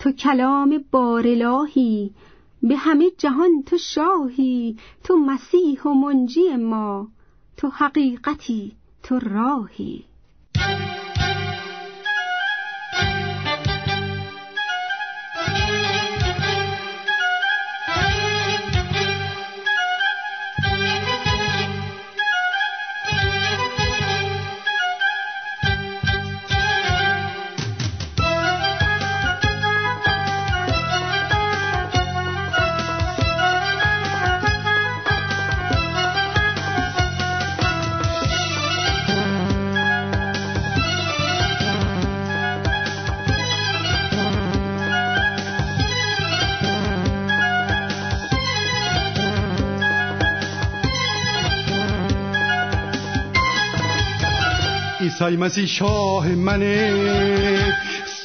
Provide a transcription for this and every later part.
تو کلام بارلاهی به همه جهان تو شاهی تو مسیح و منجی ما تو حقیقتی تو راهی. عیسی مسیح شاه منه.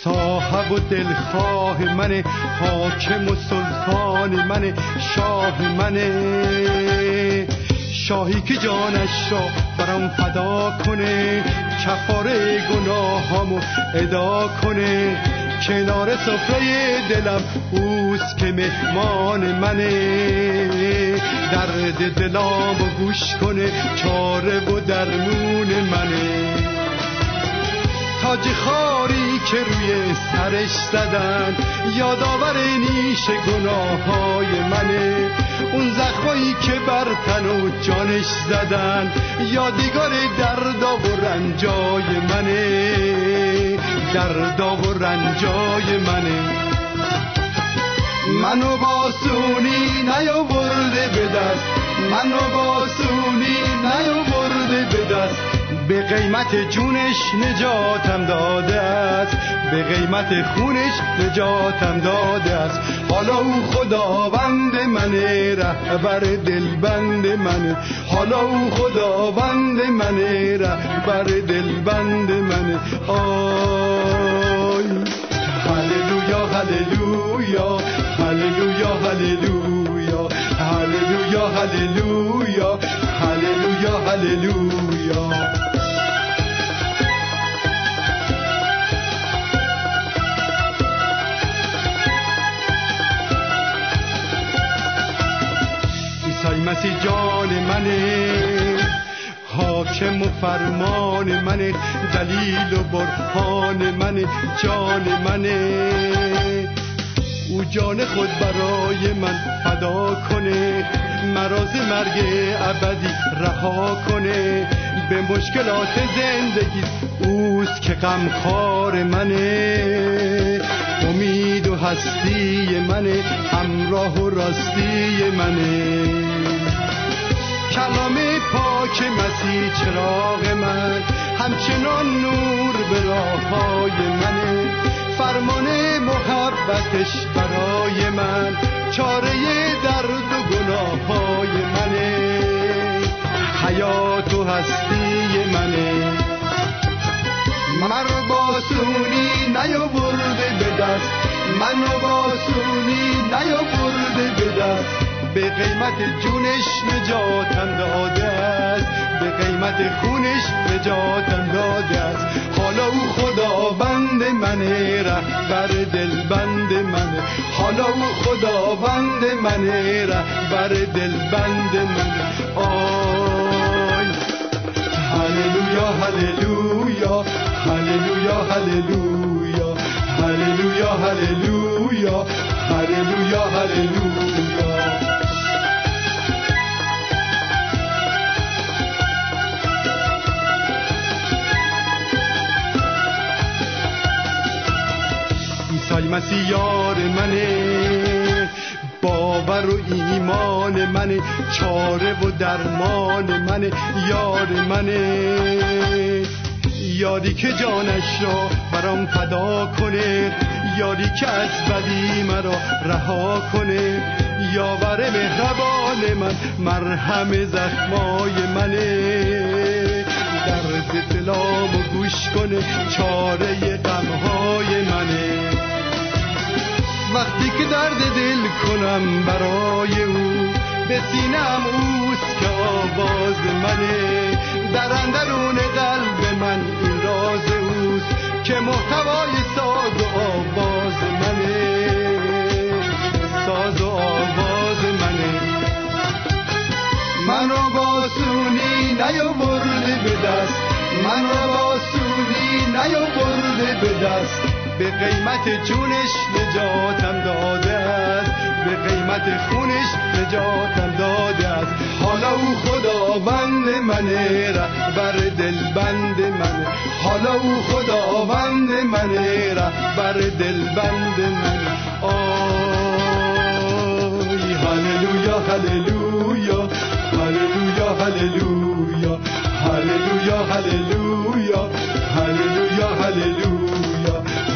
صاحب و دلخواه منه. حاکم و سلطان منه. شاه منه. شاهی که جانش را برام فدا کنه. کفاره گناهامو ادا کنه. کنار سفره دلم اوست که مهمان منه. درد دلام و گوش کنه. چاره و درمون منه. تاج خاری که روی سرش زدن. یادآور نیش گناه های منه. اون زخمایی که بر تن و جانش زدن. یادگار دردا و رنجای منه. دردا و رنجای منه. منو باسونی نیاورده به دست. منو باسونی نیاورده به دست. به قیمت جونش نجاتم داده است. به قیمت خونش نجاتم داده است. حالا او خداوند منه رهبر دلبند منه. حالا او خداوند منه رهبر دلبند منه. آی. هللویا هللویا. هللویا هللویا. هللویا هللویا. هللویا هللویا. مسیح جان منه. حاکم و فرمان منه دلیل و برهان منه جان منه. او جان خود برای من فدا کنه مراز مرگ ابدی رها کنه. به مشکلات زندگی اوست که غمخوار منه. امید و هستی منه همراه و راستی منه. کلام پاک مسیح چراغ من همچنان نور به راه های منه فرمان محبتش برای من چاره درد و گناه های منه حیات و هستی منه مرا باسونی نیاورده به دست. منو باسونی نیاورده به دست. به قیمت جونش نجاتم داده است. به قیمت خونش نجاتم داده است. حالا او خداوند منه رهبر دلبند منه. حالا او خداوند منه رهبر دلبند منه. آی هللویا هللویا هللویا هللویا هللویا هللویا هللویا هللویا. عیسی مسیح یار منه؟ باور و ایمان منه چاره و درمان منه یار منه. یاری که جانش را برام فدا کنه یاری که از بدی مرا رها کنه. یاور مهربان من مرهم زخمای منه. درد دلام و گوش کنه چاره غمهای منه. وقتی که درد دل کنم برای او به سینم اوست که آواز منه. در اندرون قلب من این راز اوست که محتوای ساز و آواز منه. ساز و آواز منه. من را باسونی نیاورده به دست. من را باسونی نیاورده به دست. به قیمت جونش نجاتم داده است. به قیمت خونش نجاتم داده است. حالا او خداوند منه رهبر دلبند منه. حالا او خداوند منه رهبر دلبند منه. آی هللویا هللویا هللویا هللویا هللویا هللویا هللویا هللویا.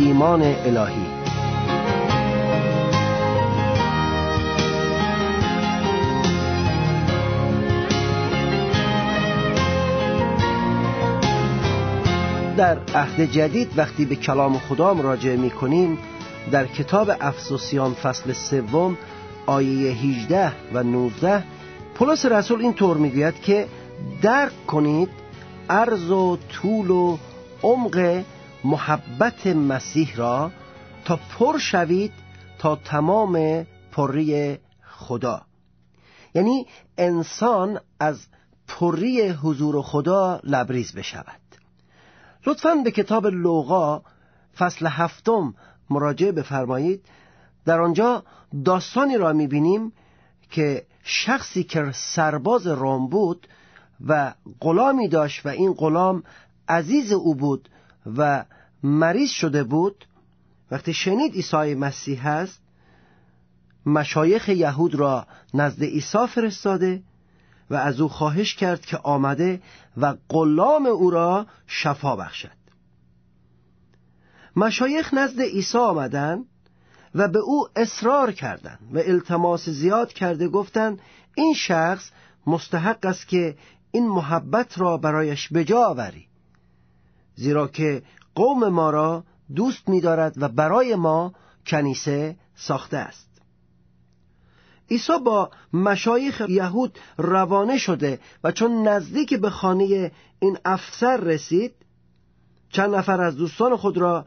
ایمان الهی. در عهد جدید وقتی به کلام خدا مراجعه می کنیم در کتاب افسوسیان فصل سوم آیه 18 و 19 پولس رسول این طور می‌گوید که درک کنید عرض و طول و عمق محبت مسیح را تا پر شوید تا تمام پری خدا. یعنی انسان از پری حضور خدا لبریز بشود. لطفا به کتاب لوقا فصل هفتم مراجعه بفرمایید. در آنجا داستانی را می‌بینیم که شخصی که سرباز روم بود و غلامی داشت و این غلام عزیز او بود و مریض شده بود وقتی شنید عیسی مسیح هست مشایخ یهود را نزد عیسی فرستاده و از او خواهش کرد که آمده و غلام او را شفا بخشد. مشایخ نزد عیسی آمدند و به او اصرار کردند و التماس زیاد کرده گفتند این شخص مستحق است که این محبت را برایش بجا آوری. زیرا که قوم ما را دوست می‌دارد و برای ما کنیسه ساخته است. عیسی با مشایخ یهود روانه شده و چون نزدیک به خانه این افسر رسید چند نفر از دوستان خود را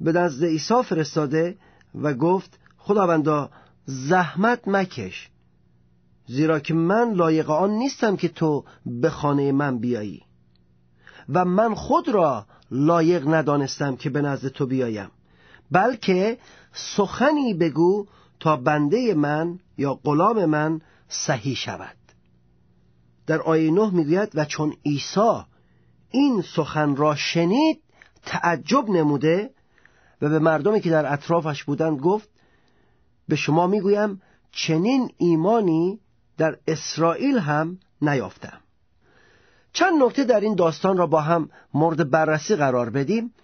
به نزد عیسی فرستاده و گفت خداوندا زحمت مکش زیرا که من لایق آن نیستم که تو به خانه من بیایی. و من خود را لایق ندانستم که به نزد تو بیایم بلکه سخنی بگو تا بنده من یا غلام من صحیح شود. در آیه نه می‌گوید و چون عیسی این سخن را شنید تعجب نموده و به مردمی که در اطرافش بودند گفت به شما می‌گویم چنین ایمانی در اسرائیل هم نیافتم. چند نکته در این داستان را با هم مورد بررسی قرار بدیم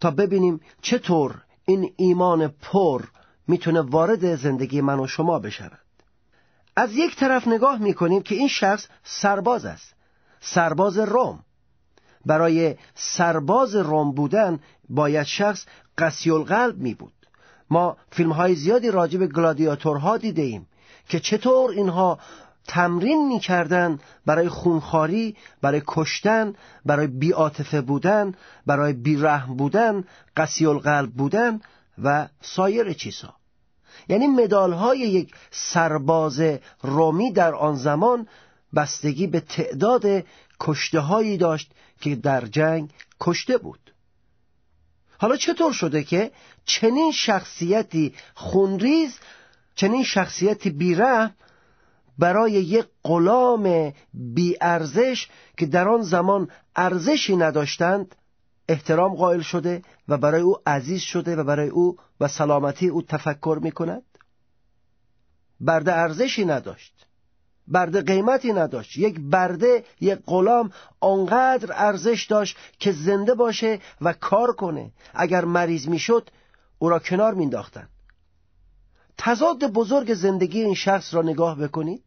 تا ببینیم چطور این ایمان پر می‌تونه وارد زندگی من و شما بشود. از یک طرف نگاه می‌کنیم که این شخص سرباز است سرباز روم. برای سرباز روم بودن باید شخص قسی القلب می بود ما فیلم های زیادی راجع به گلادیاتورها دیده ایم که چطور اینها تمرین می‌کردن برای خونخاری برای کشتن برای بیاتفه بودن برای بیرحم بودن قسی القلب بودن و سایر چیزها. یعنی مدال های یک سرباز رومی در آن زمان بستگی به تعداد کشته هایی داشت که در جنگ کشته بود. حالا چطور شده که چنین شخصیتی خونریز چنین شخصیتی بیره برای یک غلام بیارزش که در آن زمان ارزشی نداشتند احترام قائل شده و برای او عزیز شده و برای او و سلامتی او تفکر می کند برده ارزشی نداشت. برده قیمتی نداشت. یک برده یک غلام آنقدر ارزش داشت که زنده باشه و کار کنه. اگر مریض می‌شد او را کنار مینداختند تضاد بزرگ زندگی این شخص را نگاه بکنید.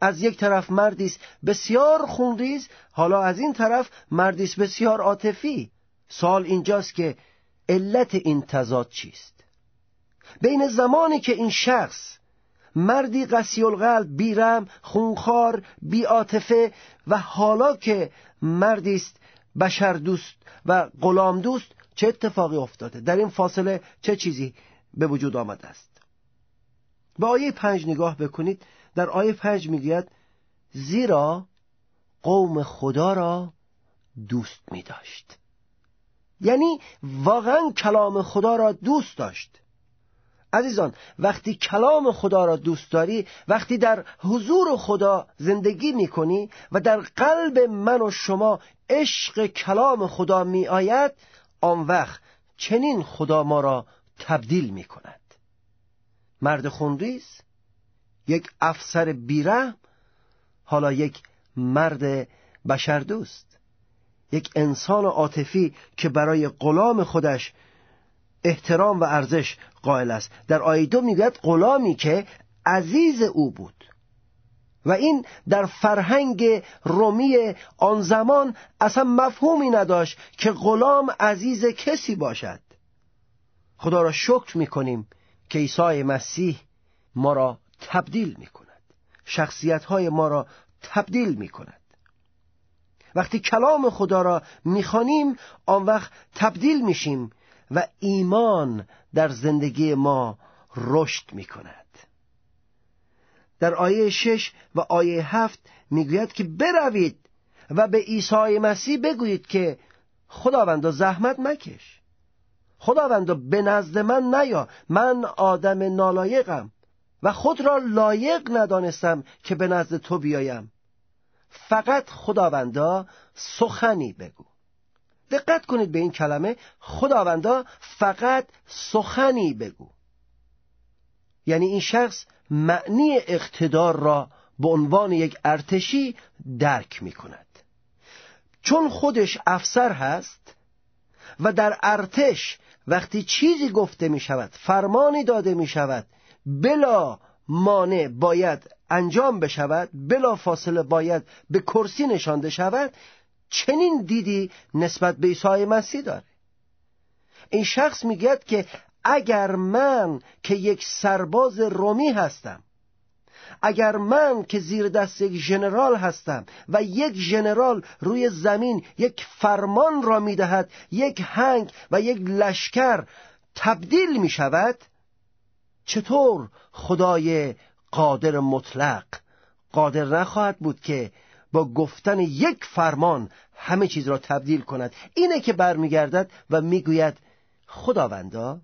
از یک طرف مردی است بسیار خونریز حالا از این طرف مردی است بسیار عاطفی. سال اینجاست که علت این تضاد چیست؟ بین زمانی که این شخص مردی قسی القلب بیرم خونخوار بیعاطفه و حالا که مردی است بشر دوست و غلام دوست چه اتفاقی افتاده؟ در این فاصله چه چیزی به وجود آمده است؟ به آیه پنج نگاه بکنید. در آیه پنج می‌گوید زیرا قوم خدا را دوست می داشت یعنی واقعا کلام خدا را دوست داشت. عزیزان وقتی کلام خدا را دوست داری وقتی در حضور خدا زندگی می کنی و در قلب من و شما عشق کلام خدا می آید آن وقت چنین خدا ما را تبدیل می کند مرد خونریز یک افسر بیره حالا یک مرد بشردوست. یک انسان عاطفی که برای غلام خودش احترام و ارزش قائل است. در آیه دو می‌گوید غلامی که عزیز او بود. و این در فرهنگ رومی آن زمان اصلا مفهومی نداشت که غلام عزیز کسی باشد. خدا را شکر می‌کنیم که عیسی مسیح ما را تبدیل می کند شخصیت های ما را تبدیل می کند وقتی کلام خدا را می‌خوانیم آن وقت تبدیل میشیم و ایمان در زندگی ما رشد می کند در آیه شش و آیه هفت می‌گوید که بروید و به عیسی مسیح بگویید که خداوندا زحمت مکش. خداوندا به نزد من نیا. من آدم نالایقم. و خود را لایق ندانستم که به نزد تو بیایم. فقط خداوندا سخنی بگو. دقت کنید به این کلمه خداوندا فقط سخنی بگو. یعنی این شخص معنی اقتدار را به عنوان یک ارتشی درک می کند چون خودش افسر هست و در ارتش وقتی چیزی گفته می شود فرمانی داده می شود بلا مانع باید انجام بشود بلا فاصله باید به کرسی نشانده شود چنین دیدی نسبت به عیسی مسیح داره. این شخص میگه که اگر من که یک سرباز رومی هستم اگر من که زیر دست یک ژنرال هستم و یک ژنرال روی زمین یک فرمان را می‌دهد یک هنگ و یک لشکر تبدیل می شود چطور خدای قادر مطلق؟ قادر نخواهد بود که با گفتن یک فرمان همه چیز را تبدیل کند. اینه که برمیگردد و می‌گوید خداوندا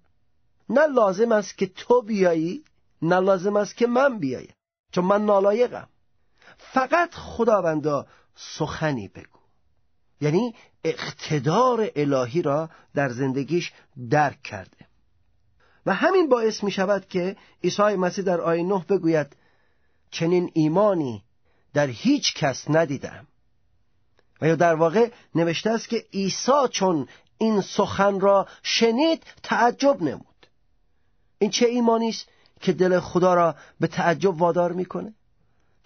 نه لازم است که تو بیایی نه لازم است که من بیایم چون من نالایقم. فقط خداوندا سخنی بگو. یعنی اقتدار الهی را در زندگیش درک کرده. و همین باعث می شود که عیسی مسیح در آیه نه بگوید چنین ایمانی در هیچ کس ندیدم. و یا در واقع نوشته است که عیسی چون این سخن را شنید تعجب نمود. این چه ایمانی است که دل خدا را به تعجب وادار می‌کنه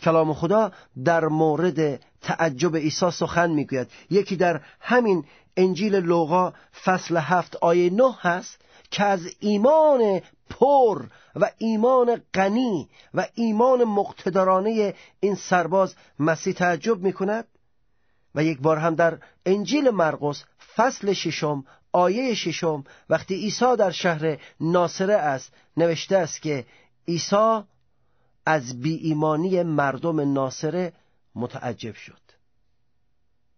کلام خدا در مورد تعجب عیسی سخن می‌گوید یکی در همین انجیل لوقا فصل هفت آیه نه هست که از ایمان پر و ایمان غنی و ایمان مقتدرانه این سرباز مسیح تعجب می کند و یک بار هم در انجیل مرقس فصل ششم آیه ششم وقتی عیسی در شهر ناصره است نوشته است که عیسی از بی ایمانی مردم ناصره متعجب شد.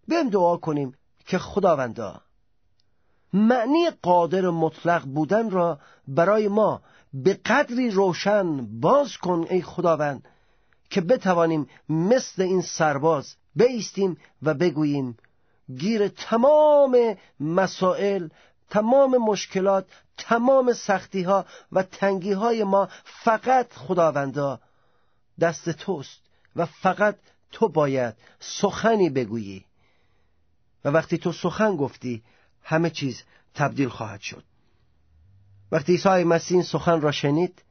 بهم دعا کنیم که خداوندا معنی قادر مطلق بودن را برای ما به قدری روشن باز کن ای خداوند که بتوانیم مثل این سرباز بیستیم و بگوییم گیر تمام مسائل تمام مشکلات تمام سختی ها و تنگی های ما فقط خداوندا. دست توست و فقط تو باید سخنی بگویی. و وقتی تو سخن گفتی همه چیز تبدیل خواهد شد. وقتی عیسی مسیح سخن را شنید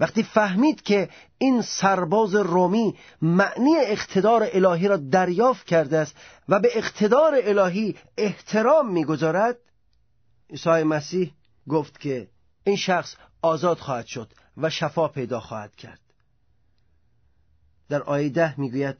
وقتی فهمید که این سرباز رومی معنی اقتدار الهی را دریافت کرده است و به اقتدار الهی احترام می‌گذارد عیسی مسیح گفت که این شخص آزاد خواهد شد و شفا پیدا خواهد کرد. در آیه ده می‌گوید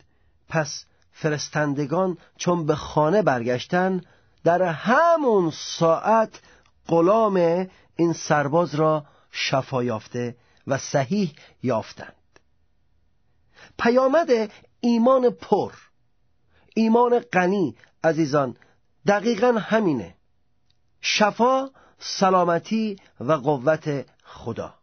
پس فرستندگان چون به خانه برگشتن در همون ساعت غلام این سرباز را شفا یافته و صحیح یافتند. پیامد ایمان پر ایمان غنی عزیزان دقیقا همینه. شفا سلامتی و قوت خدا.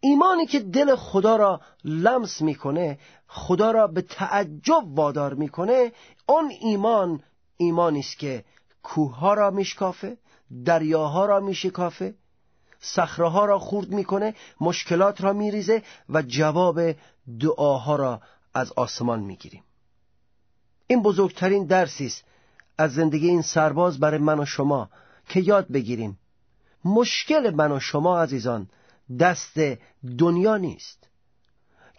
ایمانی که دل خدا را لمس می‌کنه خدا را به تعجب وادار می‌کنه اون ایمان ایمانی است که کوه را میشکافه دریاها را میشکافه صخره را خورد می‌کنه مشکلات را میریزه و جواب دعاها را از آسمان می‌گیریم. این بزرگترین درسی است از زندگی این سرباز برای من و شما که یاد بگیریم. مشکل من و شما عزیزان دست دنیا نیست.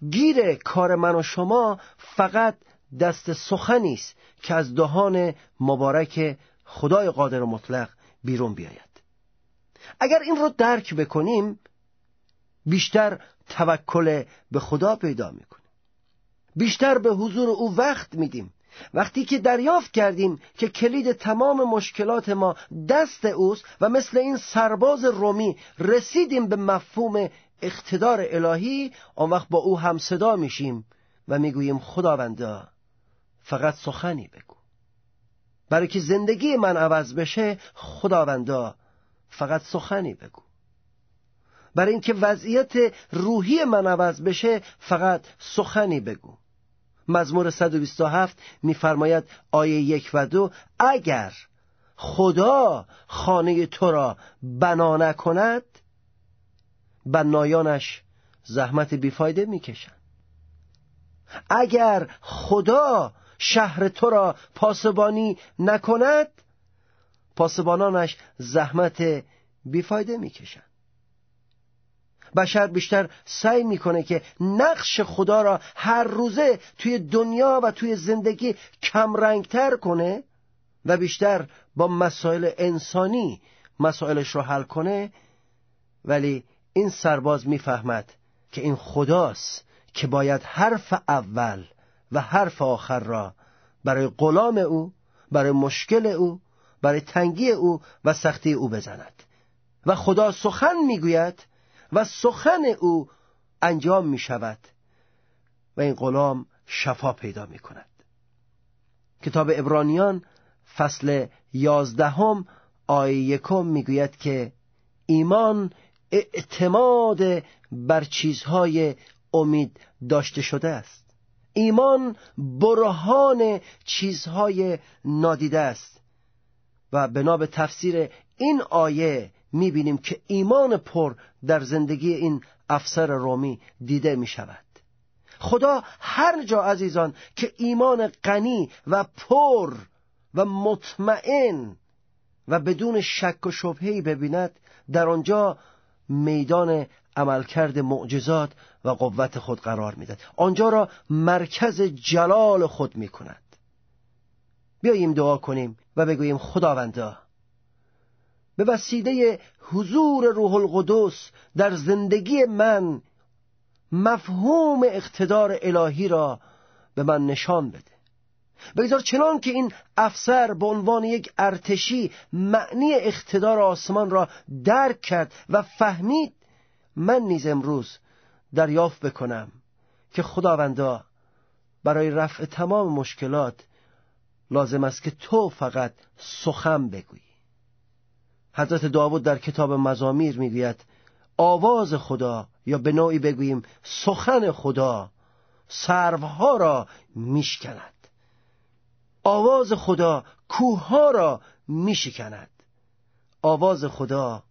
گیر کار من و شما فقط دست سخنی است که از دهان مبارک خدای قادر و مطلق بیرون بیاید. اگر این رو درک بکنیم بیشتر توکل به خدا پیدا می‌کنیم. بیشتر به حضور او وقت میدیم. وقتی که دریافت کردیم که کلید تمام مشکلات ما دست اوست و مثل این سرباز رومی رسیدیم به مفهوم اقتدار الهی آن وقت با او هم صدا میشیم و می‌گوییم خداوندا فقط سخنی بگو. برای که زندگی من عوض بشه خداوندا فقط سخنی بگو. برای اینکه وضعیت روحی من عوض بشه فقط سخنی بگو. مزمور 127 میفرماید آیه یک و دو اگر خدا خانه تو را بنا نکند بنایانش زحمت بیفایده می‌کشند. اگر خدا شهر تو را پاسبانی نکند پاسبانانش زحمت بیفایده می‌کشند. بشر بیشتر سعی می‌کنه که نقش خدا را هر روزه توی دنیا و توی زندگی کمرنگتر کنه و بیشتر با مسائل انسانی مسائلش رو حل کنه ولی این سرباز می‌فهمد که این خداست که باید حرف اول و حرف آخر را برای غلام او برای مشکل او برای تنگی او و سختی او بزند. و خدا سخن می‌گوید و سخن او انجام می شود و این غلام شفا پیدا می کند کتاب ابرانیان فصل یازدهم آیه یکم می‌گوید که ایمان اعتماد بر چیزهای امید داشته شده است. ایمان برهان چیزهای نادیده است. و بنا به تفسیر این آیه می‌بینیم که ایمان پر در زندگی این افسر رومی دیده می شود خدا هر جا عزیزان که ایمان غنی و پر و مطمئن و بدون شک و شبهی ببیند در آنجا میدان عملکرد معجزات و قوت خود قرار می‌دهد آنجا را مرکز جلال خود می کند بیاییم دعا کنیم و بگوییم خداوندا به وسیله حضور روح القدس در زندگی من مفهوم اقتدار الهی را به من نشان بده. بگذار چنان که این افسر به عنوان یک ارتشی معنی اقتدار آسمان را درک کرد و فهمید من نیز امروز دریافت بکنم که خداوندا برای رفع تمام مشکلات لازم است که تو فقط سخن بگویی. حضرت داوود در کتاب مزامیر می‌گوید آواز خدا یا به نوعی بگوییم سخن خدا سروها را میشکند. آواز خدا کوه را میشکند. آواز خدا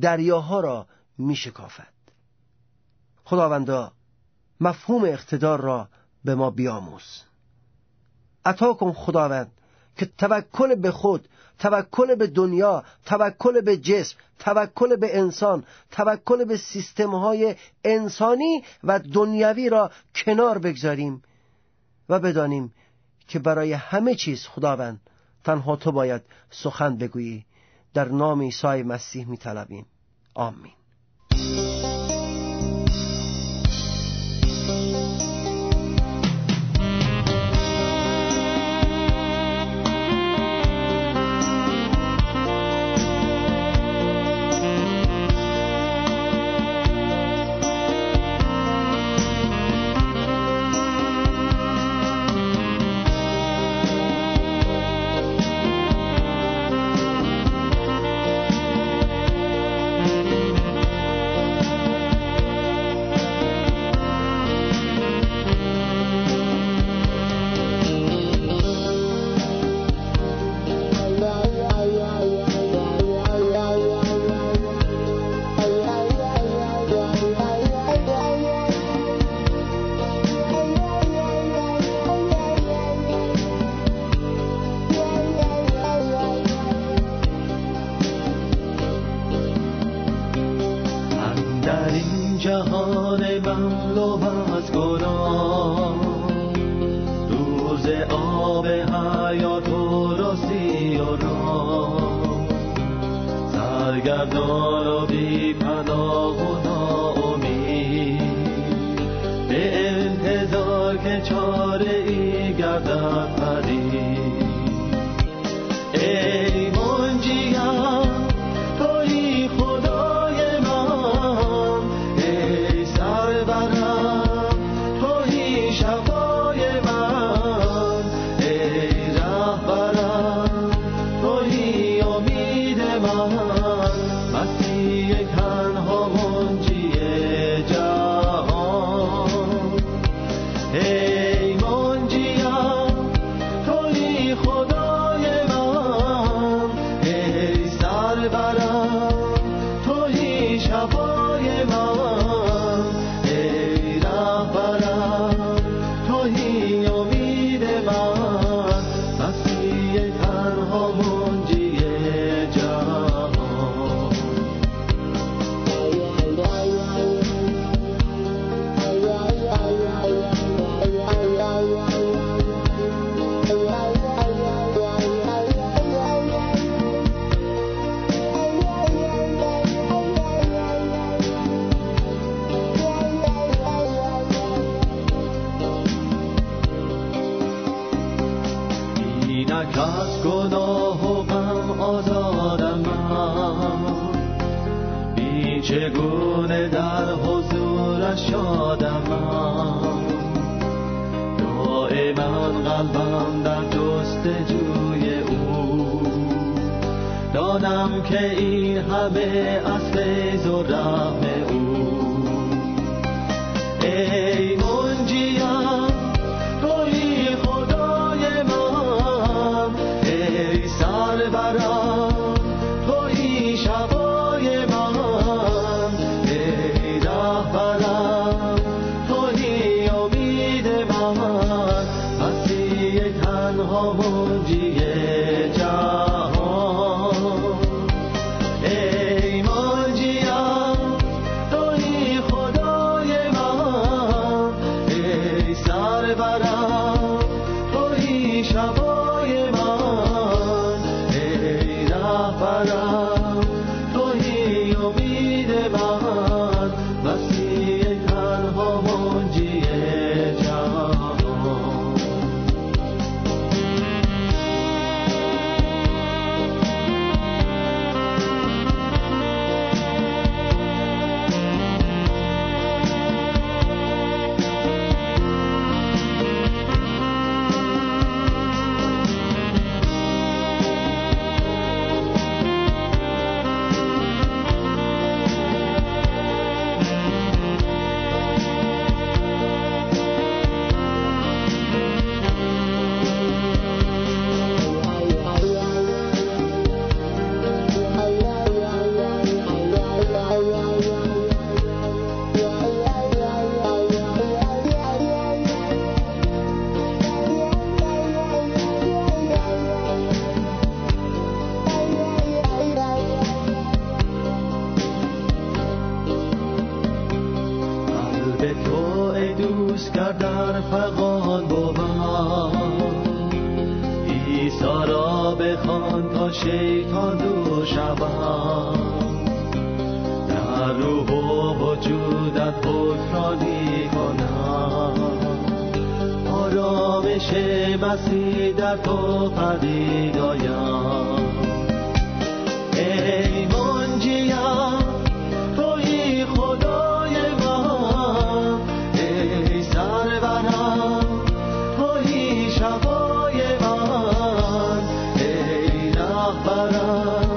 دریاها را میشکافد. خداوندا مفهوم اقتدار را به ما بیاموز. عطا کن خداوند که توکل به خود توکل به دنیا توکل به جسم توکل به انسان توکل به سیستم های انسانی و دنیوی را کنار بگذاریم و بدانیم که برای همه چیز خداوند تنها تو باید سخن بگویی. در نام عیسی مسیح میطلبیم. آمین. سرگردان و بی پناه و ناامید. به انتظار که چاره ای گردد پدید دانم که این همه از فیض و رحم او. ای شیطان دو شوم در روح و وجودت حکمرانی کنم آرامش مسیح در تو پدید آیم. amor.